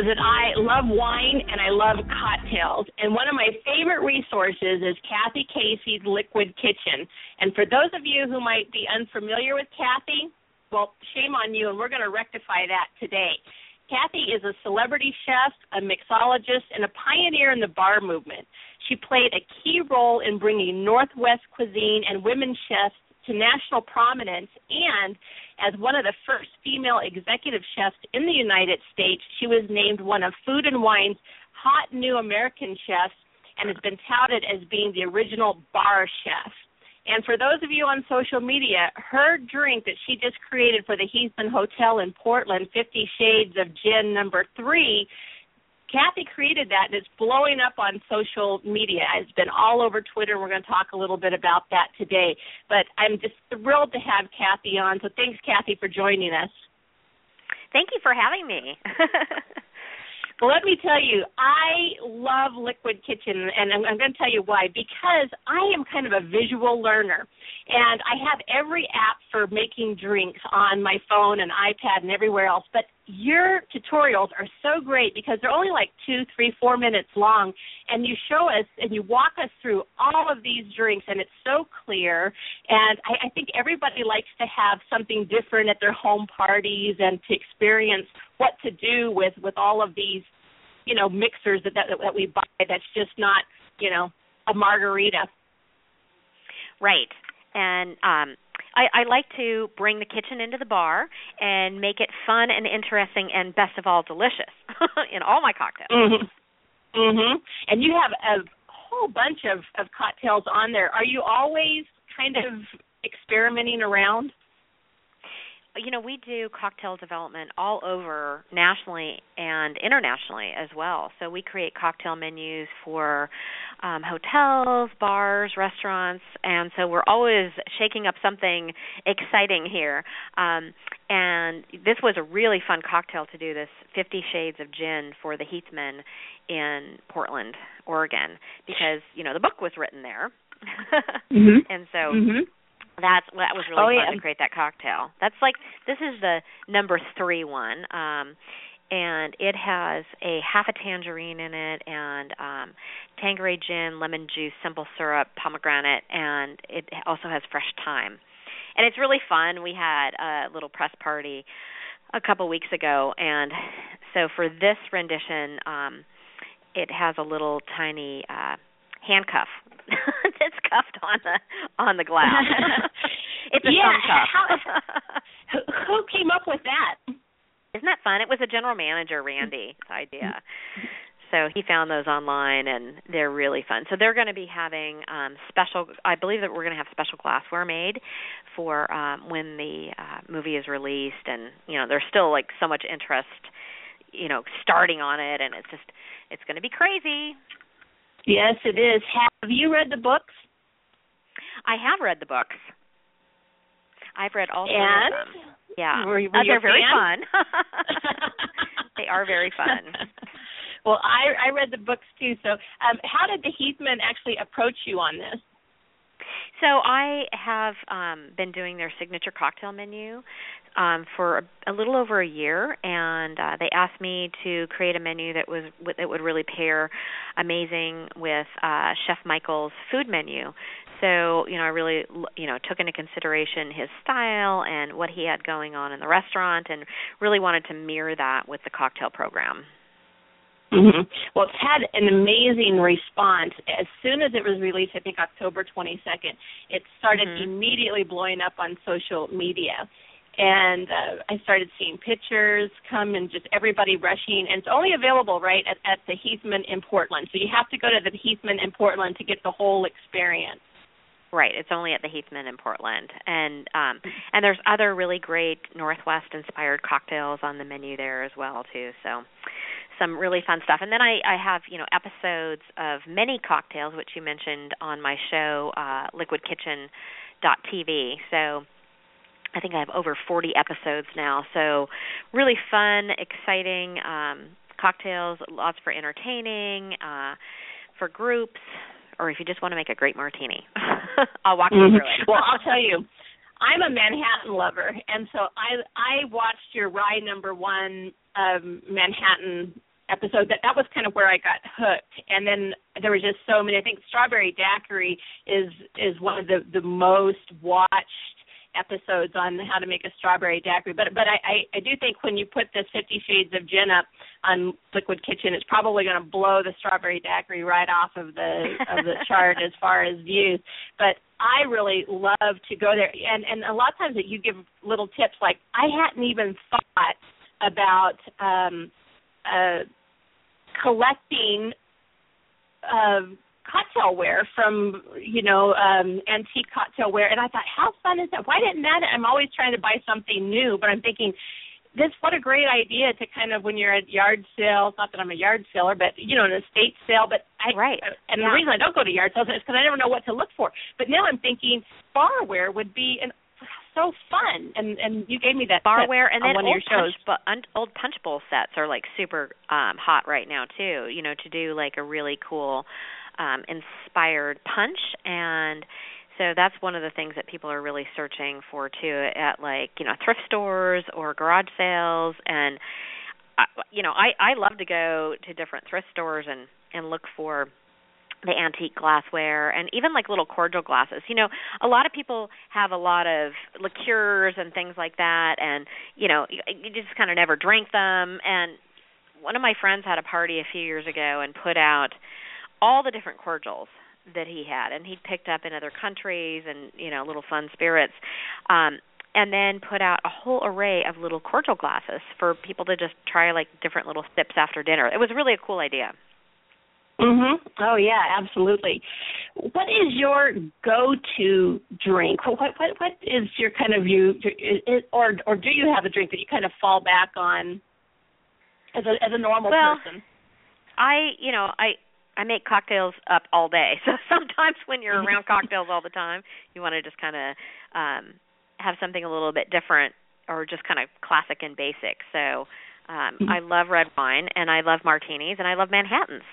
Knows that I love wine and I love cocktails. And one of my favorite resources is Kathy Casey's Liquid Kitchen. And for those of you who might be unfamiliar with Kathy, well, shame on you, and we're going to rectify that today. Kathy is a celebrity chef, a mixologist, and a pioneer in the bar movement. She played a key role in bringing Northwest cuisine and women chefs to national prominence and as one of the first female executive chefs in the United States, she was named one of Food and Wine's hot new American chefs and has been touted as being the original bar chef. And for those of you on social media, her drink that she just created for the Heathman Hotel in Portland, Fifty Shades of Gin number three, Kathy created that, and it's blowing up on social media. It's been all over Twitter. We're going to talk a little bit about that today. But I'm just thrilled to have Kathy on. So thanks, Kathy, for joining us. Thank you for having me. Well, let me tell you, I love Liquid Kitchen, and I'm, I'm going to tell you why. Because I am kind of a visual learner, and I have every app for making drinks on my phone and iPad and everywhere else. But your tutorials are so great because they're only like two, three, four minutes long, and you show us and you walk us through all of these drinks, and it's so clear. And I, I think everybody likes to have something different at their home parties and to experience what to do with with all of these, you know, mixers that that, that we buy. That's just not, you know, a margarita. Right, and um I, I like to bring the kitchen into the bar and make it fun and interesting and best of all delicious in all my cocktails. Mhm. Mhm. And you have a whole bunch of of cocktails on there. Are you always kind of experimenting around? you know we do cocktail development all over nationally and internationally as well so we create cocktail menus for um hotels bars restaurants and so we're always shaking up something exciting here um and this was a really fun cocktail to do this 50 shades of gin for the heathman in portland oregon because you know the book was written there mm-hmm. and so mm-hmm that's that was really oh, fun yeah. to create that cocktail. That's like this is the number three one. Um and it has a half a tangerine in it and um Tanqueray gin, lemon juice, simple syrup, pomegranate and it also has fresh thyme. And it's really fun. We had a little press party a couple weeks ago and so for this rendition um it has a little tiny uh handcuff that's cuffed on the on the glass. it's a yeah, thumb cuff. how, who came up with that? Isn't that fun? It was a general manager, Randy's idea. So he found those online, and they're really fun. So they're going to be having um, special. I believe that we're going to have special glassware made for um, when the uh, movie is released, and you know, there's still like so much interest, you know, starting on it, and it's just it's going to be crazy. Yes, it is. Have you read the books? I have read the books. I've read all three and? of them. Yeah, were, were uh, they're very fan? fun. they are very fun. well, I I read the books too. So, um, how did the Heathman actually approach you on this? So I have um been doing their signature cocktail menu um for a, a little over a year and uh they asked me to create a menu that was that would really pair amazing with uh chef Michael's food menu. So, you know, I really you know took into consideration his style and what he had going on in the restaurant and really wanted to mirror that with the cocktail program. Mm-hmm. Well, it's had an amazing response. As soon as it was released, I think October 22nd, it started Mhm. immediately blowing up on social media. And uh, I started seeing pictures come and just everybody rushing. And it's only available, right, at, at the Heathman in Portland. So you have to go to the Heathman in Portland to get the whole experience. Right, it's only at the Heathman in Portland, and um, and there's other really great Northwest inspired cocktails on the menu there as well too. So, some really fun stuff. And then I I have you know episodes of many cocktails which you mentioned on my show, uh, Liquid Kitchen TV. So. I think I have over 40 episodes now. So, really fun, exciting um, cocktails, lots for entertaining, uh, for groups, or if you just want to make a great martini. I'll walk you through it. well, I'll tell you. I'm a Manhattan lover, and so I I watched your Rye Number One um, Manhattan episode. That that was kind of where I got hooked, and then there was just so many. I think Strawberry Daiquiri is is one of the the most watched episodes on how to make a strawberry daiquiri. But but I, I, I do think when you put this Fifty Shades of Gin up on Liquid Kitchen, it's probably going to blow the strawberry daiquiri right off of the of the chart as far as views. But I really love to go there, and and a lot of times that you give little tips like I hadn't even thought about um, uh, collecting. Uh, cocktailware from you know um antique cocktailware and I thought how fun is that? Why didn't that I'm always trying to buy something new but I'm thinking this what a great idea to kind of when you're at yard sales not that I'm a yard seller but you know an estate sale but I right. and yeah. the reason I don't go to yard sales is because I never know what to look for. But now I'm thinking barware would be an so fun and and you gave me that barware and then old punch, but old punch bowl sets are like super um hot right now too you know to do like a really cool um, inspired punch. And so that's one of the things that people are really searching for too at like you know thrift stores or garage sales. And uh, you know i i love to go to different thrift stores and and look for the antique glassware and even like little cordial glasses. You know, a lot of people have a lot of liqueurs and things like that. And you know, you, you just kind of never drink them. And one of my friends had a party a few years ago and put out all the different cordials that he had and he'd picked up in other countries and you know little fun spirits um and then put out a whole array of little cordial glasses for people to just try like different little sips after dinner it was really a cool idea Mm Mhm. Oh yeah, absolutely. What is your go-to drink? What what what is your kind of you or or do you have a drink that you kind of fall back on as a as a normal well, person? I, you know, I I make cocktails up all day. So sometimes when you're around cocktails all the time, you want to just kind of um have something a little bit different or just kind of classic and basic. So um I love red wine and I love martinis and I love Manhattans.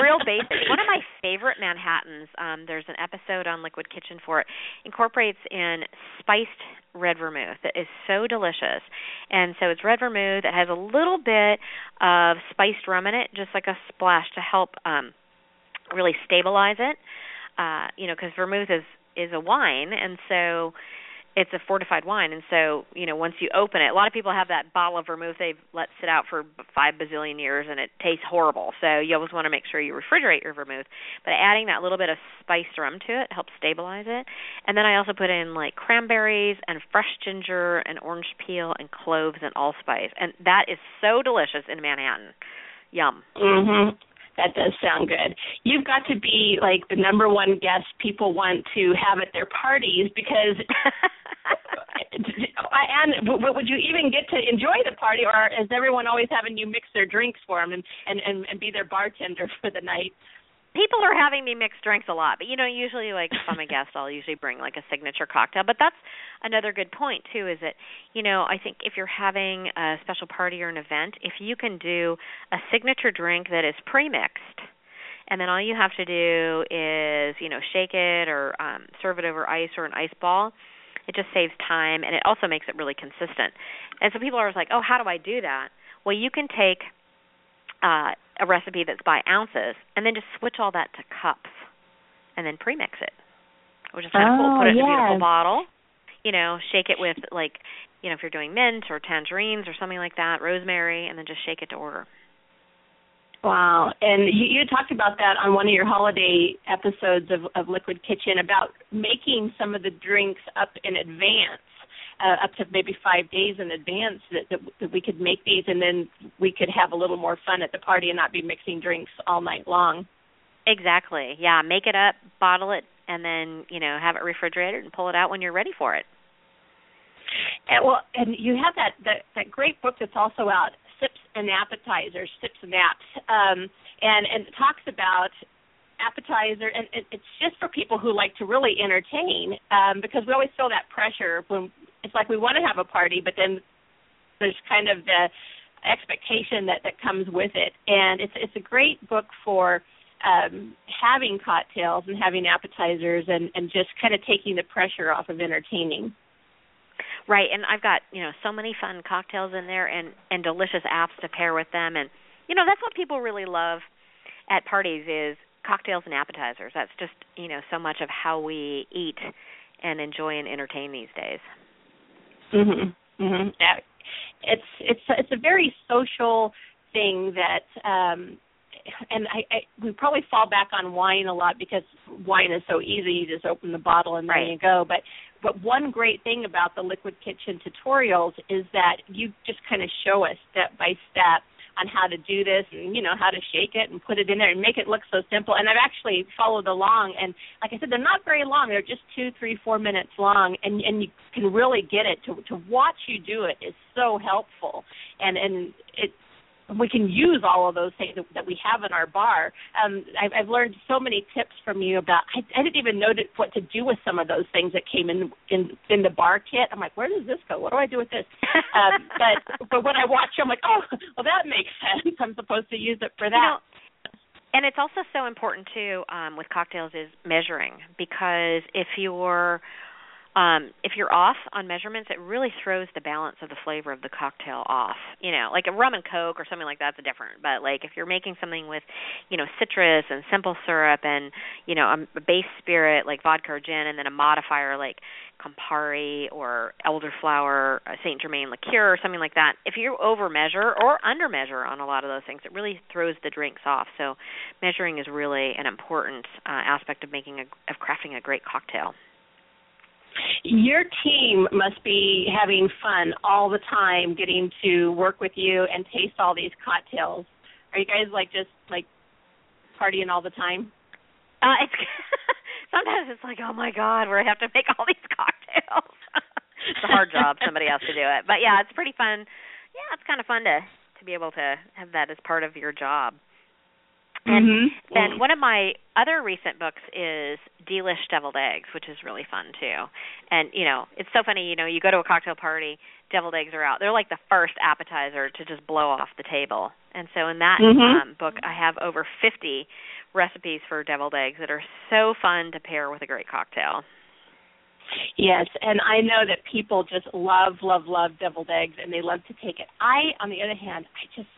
Real basic. One of my favorite Manhattans, um there's an episode on Liquid Kitchen for it, incorporates in spiced red vermouth that is so delicious. And so it's red vermouth. that has a little bit of spiced rum in it, just like a splash to help um really stabilize it. Uh, you know, because vermouth is is a wine, and so it's a fortified wine. And so you know once you open it a lot of people have that bottle of vermouth. They've let sit out for five bazillion years and it tastes horrible. So you always want to make sure you refrigerate your vermouth. But adding that little bit of spiced rum to it helps stabilize it. And then i also put in like cranberries and fresh ginger and orange peel and cloves and allspice. And that is so delicious in manhattan. Yum. Mhm that does sound good. You've got to be like the number one guest people want to have at their parties because and would you even get to enjoy the party or is everyone always having you mix their drinks for them and and and, and be their bartender for the night? people are having me mix drinks a lot, but you know, usually like if I'm a guest, I'll usually bring like a signature cocktail. But that's another good point too. Is that you know, I think if you're having a special party or an event, if you can do a signature drink that is pre-mixed, and then all you have to do is you know shake it or um, serve it over ice or an ice ball. It just saves time and it also makes it really consistent. And so people are always like, "Oh, how do I do that?" Well, you can take uh, a recipe that's by ounces, and then just switch all that to cups, and then premix it, which is kind of oh, cool. Put it in a beautiful bottle. You know, shake it with like, you know, if you're doing mint or tangerines or something like that, rosemary, and then just shake it to order. Wow. And you, you talked about that on one of your holiday episodes of, of Liquid Kitchen about making some of the drinks up in advance uh, up to maybe five days in advance that, that that we could make these, and then we could have a little more fun at the party and not be mixing drinks all night long. Exactly. Yeah, make it up, bottle it, and then you know have it refrigerated and pull it out when you're ready for it. And, well, and you have that, that that great book that's also out, Sips appetizer, Sips and Apps, um, and and it talks about appetizer and it, it's just for people who like to really entertain um because we always feel that pressure when it's like we want to have a party but then there's kind of the expectation that that comes with it. And it's it's a great book for um having cocktails and having appetizers and and just kind of taking the pressure off of entertaining Right, and I've got you know so many fun cocktails in there, and and delicious apps to pair with them, and you know that's what people really love at parties is cocktails and appetizers. That's just you know so much of how we eat and enjoy and entertain these days. Mhm. Mhm. Yeah. It's it's it's a very social thing that um and I, I we probably fall back on wine a lot because wine is so easy. You just open the bottle and right. there you go. But but one great thing about the Liquid Kitchen tutorials is that you just kind of show us step by step on how to do this and you know how to shake it and put it in there and make it look so simple. And i've actually followed along and like i said they're not very long. They're just two three four minutes long and and you can really get it. To to watch you do it is so helpful. And and it we can use all of those things that we have in our bar. Um, I've, I've learned so many tips from you about. I, I didn't even know what to do with some of those things that came in in in the bar kit. I'm like, where does this go? What do I do with this? um, but but when I watch, I'm like, oh, well, that makes sense. I'm supposed to use it for that. You know, and it's also so important too um, with cocktails is measuring because if you're um if you're off on measurements it really throws the balance of the flavor of the cocktail off you know like a rum and coke or something like that's different but like if you're making something with you know citrus and simple syrup and you know a base spirit like vodka or gin and then a modifier like campari or elderflower saint germain liqueur or something like that if you over measure or under measure on a lot of those things it really throws the drinks off. So measuring is really an important uh, aspect of making a of crafting a great cocktail your team must be having fun all the time getting to work with you and taste all these cocktails. Are you guys like just like partying all the time? Uh it's sometimes it's like, oh my god, where I have to make all these cocktails. it's a hard job. Somebody has to do it. But yeah, it's pretty fun. Yeah, it's kind of fun to to be able to have that as part of your job. And mm-hmm. then one of my other recent books is Delish Deviled Eggs, which is really fun too. And you know, it's so funny. You know, you go to a cocktail party, deviled eggs are out. They're like the first appetizer to just blow off the table. And so in that mm-hmm. um, book, I have over 50 recipes for deviled eggs that are so fun to pair with a great cocktail. Yes, and I know that people just love, love, love deviled eggs, and they love to take it. I, on the other hand, I just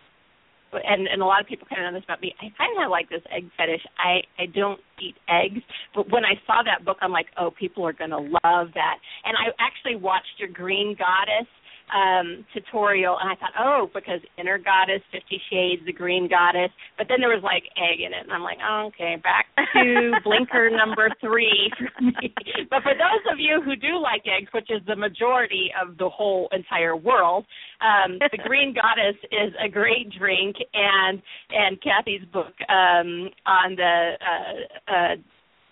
and and a lot of people kind of know this about me. I kind of like this egg fetish. I I don't eat eggs, but when I saw that book, I'm like, oh, people are going to love that. And I actually watched your Green Goddess um tutorial and I thought, oh, because inner goddess, Fifty Shades, the green goddess, but then there was like egg in it, and I'm like, oh, okay, back to blinker number three for me. But for those of you who do like eggs, which is the majority of the whole entire world, um, the green goddess is a great drink, and and Kathy's book um on the uh, uh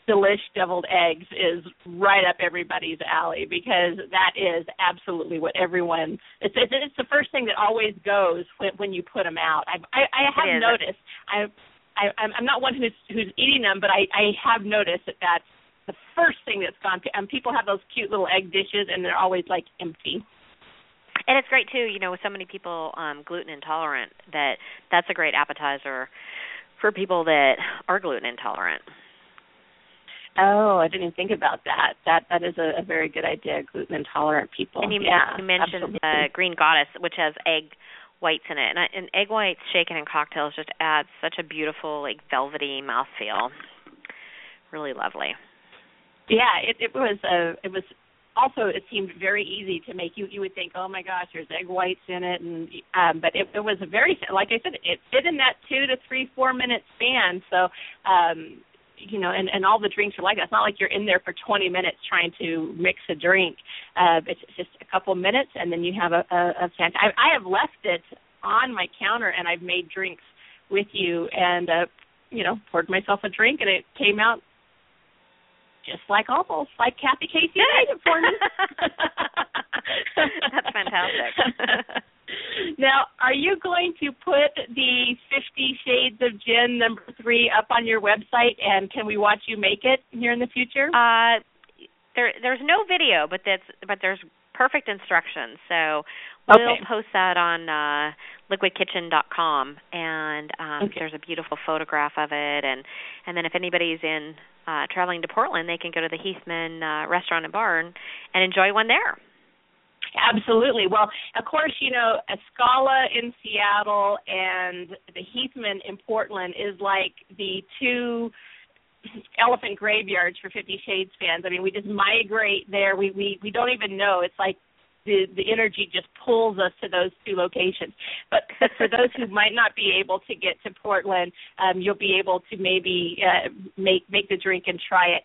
delish deviled eggs is right up everybody's alley because that is absolutely what everyone it's it's, it's the first thing that always goes when when you put them out i i, I have noticed i I, I'm not one who's who's eating them, but I, I have noticed that that's the first thing that's gone. And people have those cute little egg dishes, and they're always like empty. And it's great too, you know, with so many people um gluten intolerant, that that's a great appetizer for people that are gluten intolerant. Oh, I didn't even think about that. That that is a, a very good idea. Gluten intolerant people. And you, yeah, you mentioned uh, Green Goddess, which has egg whites in it, and, I, and egg whites shaken in cocktails just adds such a beautiful, like velvety mouthfeel. Really lovely. Yeah, it, it was a it was also it seemed very easy to make you you would think oh my gosh there's egg whites in it and um but it, it was a very like i said it fit in that two to three four minute span so um you know, and and all the drinks are like that. It's not like you're in there for 20 minutes trying to mix a drink. Uh, it's just a couple minutes, and then you have a a, a fantastic. I, I have left it on my counter, and I've made drinks with you, and uh, you know, poured myself a drink, and it came out just like almost like Kathy Casey made it for me. That's fantastic. now, are you going to put the Fifty Shades of Gin number three up on your website, and can we watch you make it here in the future? Uh, there, there's no video, but that's but there's perfect instructions. So we'll Okay. post that on uh, liquidkitchen.com, and um, Okay. there's a beautiful photograph of it. And and then if anybody's in uh, traveling to Portland, they can go to the Heathman uh, Restaurant and Bar and, and enjoy one there. Absolutely. Well, of course, you know, Escala in Seattle and the Heathman in Portland is like the two elephant graveyards for Fifty Shades fans. I mean, we just migrate there. We we we don't even know. It's like the the energy just pulls us to those two locations. But, for those who might not be able to get to Portland, um, you'll be able to maybe uh, make make the drink and try it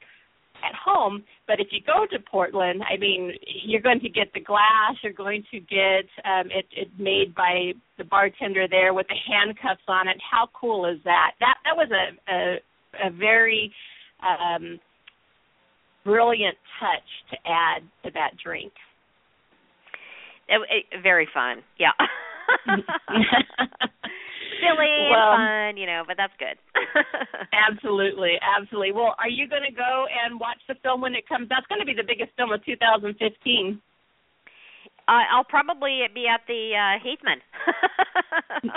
at home. But if you go to Portland, I mean, you're going to get the glass. You're going to get um, it, it made by the bartender there with the handcuffs on it. How cool is that? That that was a a, a very um, brilliant touch to add to that drink. It, it, very fun. Yeah. Silly Well- and fun, you know, but that's good. Absolutely, absolutely. Well, are you going to go and watch the film when it comes? That's going to be the biggest film of 2015. uh, I'll probably be at the uh, Heathman.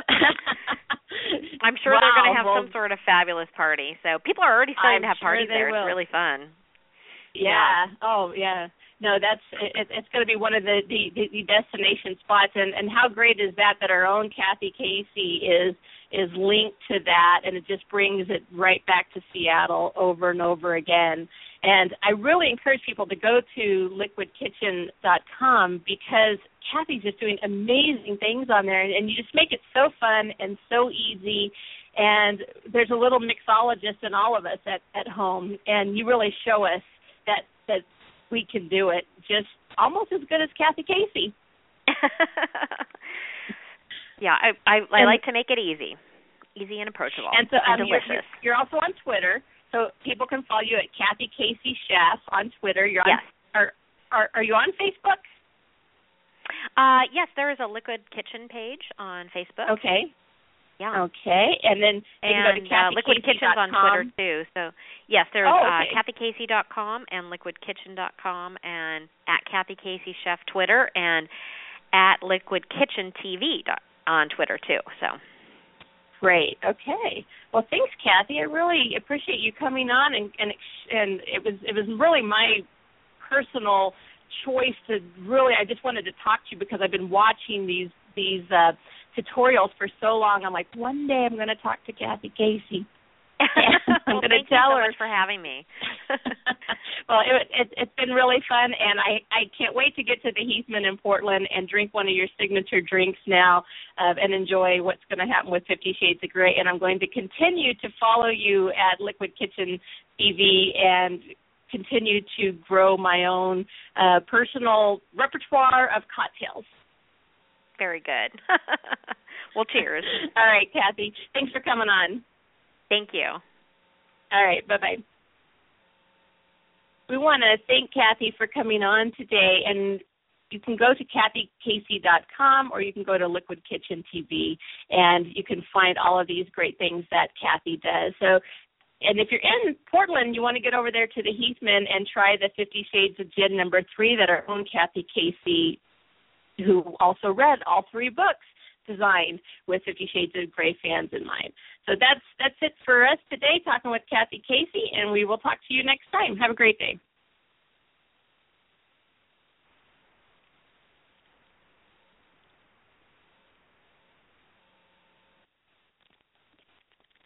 I'm sure they're going to have well- some sort of fabulous party. So people are already starting I'm to have sure parties there. will. It's really fun. Yeah. Oh, yeah. No, that's it, it's going to be one of the, the the destination spots, and and how great is that that our own Kathy Casey is is linked to that, and it just brings it right back to Seattle over and over again. And I really encourage people to go to liquidkitchen.com because Kathy's just doing amazing things on there, and, and you just make it so fun and so easy. And there's a little mixologist in all of us at at home, and you really show us that that we can do it just almost as good as Kathy Casey. yeah, I I, I And- like to make it easy, easy and approachable, And so um, you're, delicious. you're, you're also on Twitter, so people can follow you at Kathy Casey Chef on Twitter. You're on, yes. are, are are you on Facebook? Uh, yes, there is a Liquid Kitchen page on Facebook. Okay. Yeah. Okay. And then you can go to and uh, Liquid Kitchen's on Twitter too. So yes, there's Oh, uh, okay. KathyCasey.com and LiquidKitchen.com and at Kathy Casey Chef Twitter and at Liquid Kitchen TV dot- on Twitter too. So Great. Okay. Well, thanks, Kathy. I really appreciate you coming on, and and and it was it was really my personal choice to really. I just wanted to talk to you because I've been watching these these uh, tutorials for so long. I'm like, one day I'm going to talk to Kathy Casey. I'm well, thank you tell so her. much for having me. well, it, it, it's been really fun, and I I can't wait to get to the Heathman in Portland and drink one of your signature drinks now, uh, and enjoy what's going to happen with Fifty Shades of Grey. And I'm going to continue to follow you at Liquid Kitchen TV and continue to grow my own uh, personal repertoire of cocktails. Very good. well, cheers. All right, Kathy. Thanks for coming on. Thank you. All right, bye bye. We want to thank Kathy for coming on today, and you can go to kathycasey.com or you can go to Liquid Kitchen TV, and you can find all of these great things that Kathy does. So, and if you're in Portland, you want to get over there to the Heathman and try the Fifty Shades of Gin number three that our own Kathy Casey, who also read all three books, designed with Fifty Shades of Grey fans in mind. So that's that's it for us today, talking with Kathy Casey, and we will talk to you next time. Have a great day.